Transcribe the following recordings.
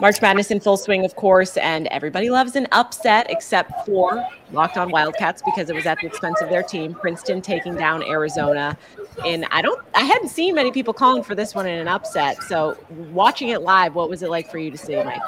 March Madness in full swing, of course, and everybody loves an upset except for Locked On Wildcats because it was at the expense of their team. Princeton taking down Arizona. And I don't, I hadn't seen many people calling for this one in an upset. So watching it live, what was it like for you to see, Mike?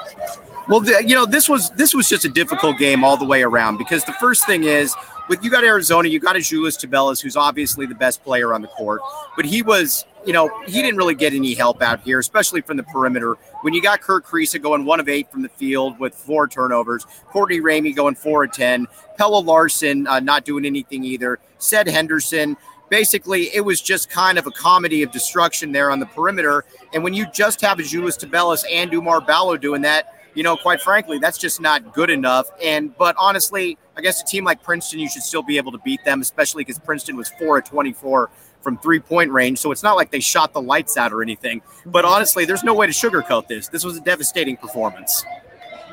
Well, you know, this was this was just a difficult game all the way around because the first thing is with you got Arizona, you got Azuolas Tubelis, who's obviously the best player on the court, but he was, you know, he didn't really get any help out here, especially from the perimeter. When you got Kerr Kriisa going one of eight from the field with four turnovers, Courtney Ramey going four of ten, Pelle Larsson uh, not doing anything either, Said Henderson. Basically, it was just kind of a comedy of destruction there on the perimeter. And when you just have Azuolas Tubelis and Oumar Ballo doing that, you know, quite frankly, that's just not good enough. And but honestly, I guess a team like Princeton, you should still be able to beat them, especially because Princeton was four of 24 from three point range. So it's not like they shot the lights out or anything. But honestly, there's no way to sugarcoat this. This was a devastating performance.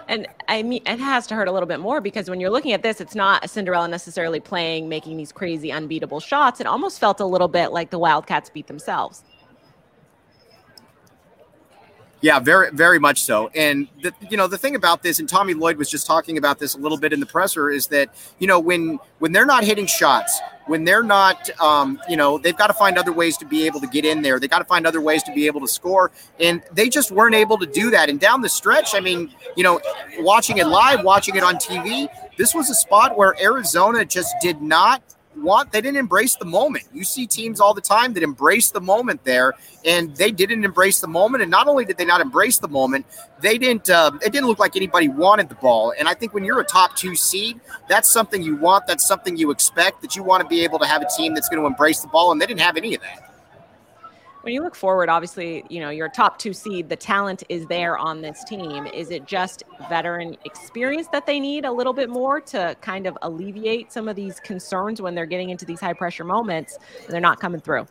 And I mean, it has to hurt a little bit more because when you're looking at this, it's not Cinderella necessarily playing, making these crazy, unbeatable shots. It almost felt a little bit like the Wildcats beat themselves. Yeah, very, very much so. And the, you know, the thing about this, and Tommy Lloyd was just talking about this a little bit in the presser, is that you know when when they're not hitting shots, when they're not, um, you know, they've got to find other ways to be able to get in there. They got to find other ways to be able to score, and they just weren't able to do that. And down the stretch, I mean, you know, watching it live, watching it on TV, this was a spot where Arizona just did not want they didn't embrace the moment. You see teams all the time that embrace the moment there, and they didn't embrace the moment. And not only did they not embrace the moment, they didn't. Uh, it didn't look like anybody wanted the ball. And I think when you're a top two seed, that's something you want. That's something you expect. That you want to be able to have a team that's going to embrace the ball, and they didn't have any of that when you look forward, obviously, you know, your top two seed, the talent is there on this team. Is it just veteran experience that they need a little bit more to kind of alleviate some of these concerns when they're getting into these high pressure moments and they're not coming through?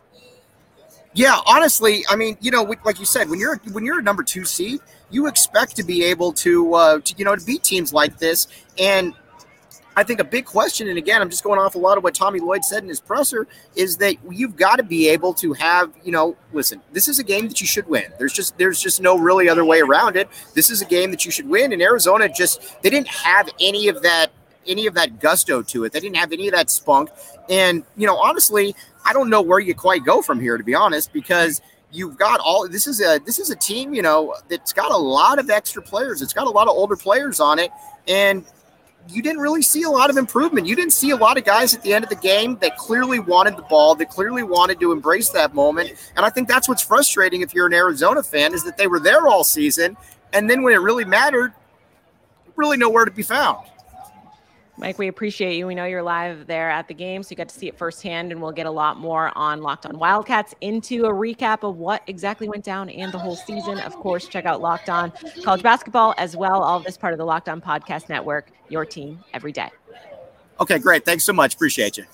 Yeah, honestly, I mean, you know, like you said, when you're when you're a number two seed, you expect to be able to, uh, to you know, to beat teams like this, and I think a big question, and again, I'm just going off a lot of what Tommy Lloyd said in his presser, is that you've got to be able to have, you know, listen, this is a game that you should win. There's just there's just no really other way around it. This is a game that you should win. And Arizona just they didn't have any of that any of that gusto to it. They didn't have any of that spunk. And, you know, honestly, I don't know where you quite go from here, to be honest, because you've got all this is a this is a team, you know, that's got a lot of extra players. It's got a lot of older players on it. And you didn't really see a lot of improvement. You didn't see a lot of guys at the end of the game that clearly wanted the ball, that clearly wanted to embrace that moment. And I think that's what's frustrating if you're an Arizona fan is that they were there all season, and then when it really mattered, really nowhere to be found. Mike, we appreciate you. We know you're live there at the game, so you got to see it firsthand, and we'll get a lot more on Locked On Wildcats into a recap of what exactly went down and the whole season. Of course, check out Locked On College Basketball as well. All this part of the Locked On Podcast Network, your team every day. Okay, great. Thanks so much. Appreciate you.